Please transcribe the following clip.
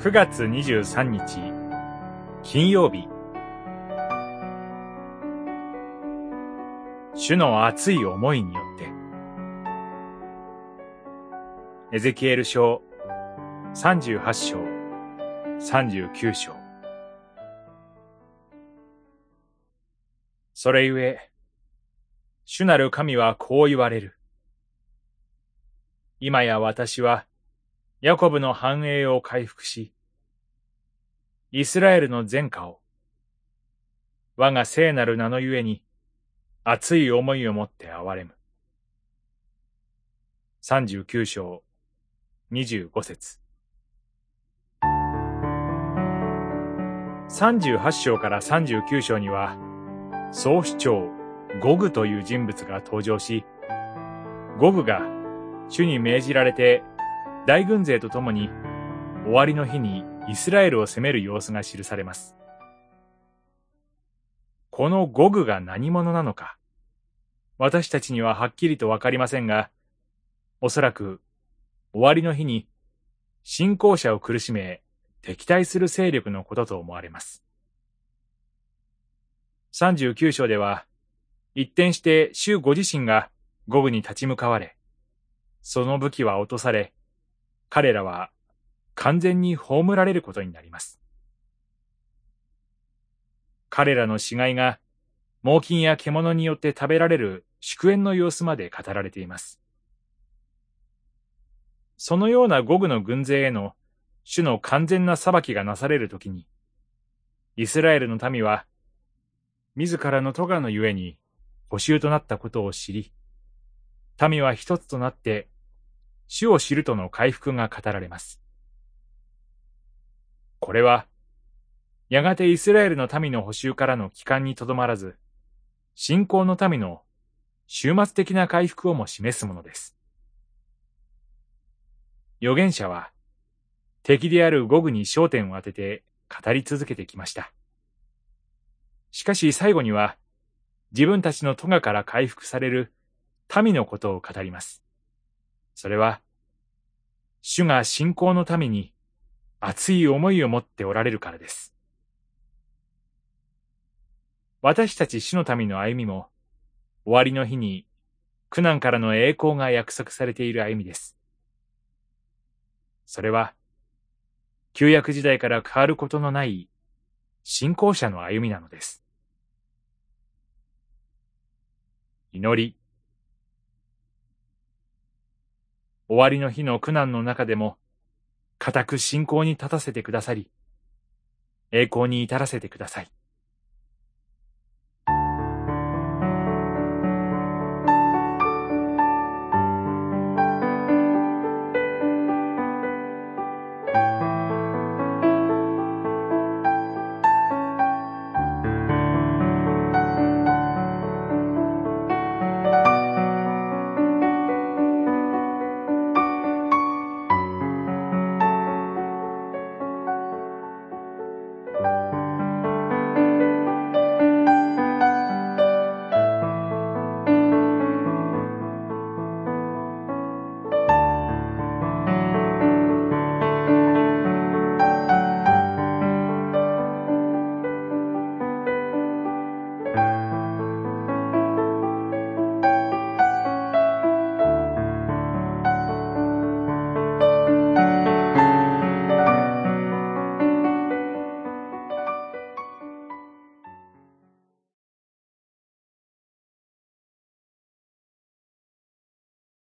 9月23日金曜日。主の熱い思いによって。エゼキエル書38章39章。それゆえ主なる神はこう言われる。今や私はヤコブの繁栄を回復し、イスラエルの前科を、我が聖なる名のゆえに、熱い思いを持って憐れむ。三十九章、二十五節。三十八章から三十九章には、総主張ゴグという人物が登場し、ゴグが主に命じられて大軍勢とともに終わりの日にイスラエルを攻める様子が記されます。このゴグが何者なのか、私たちにははっきりとわかりませんが、おそらく終わりの日に信仰者を苦しめ敵対する勢力のことと思われます。39章では、一転して主ご自身がゴグに立ち向かわれ、その武器は落とされ、彼らは完全に葬られることになります。彼らの死骸が猛禽や獣によって食べられる祝宴の様子まで語られています。そのような五具の軍勢への主の完全な裁きがなされるときに、イスラエルの民は、自らの咎のゆえに補修となったことを知り、民は一つとなって主を知るとの回復が語られます。これは、やがてイスラエルの民の補修からの帰還にとどまらず、信仰の民の終末的な回復をも示すものです。預言者は、敵であるゴグに焦点を当てて語り続けてきました。しかし最後には、自分たちの咎から回復される民のことを語ります。それは、主が信仰のために熱い思いを持っておられるからです。私たち主の民の歩みも、終わりの日に苦難からの栄光が約束されている歩みです。それは、旧約時代から変わることのない信仰者の歩みなのです。祈り、終わりの日の苦難の中でも、固く信仰に立たせてくださり、栄光に至らせてください。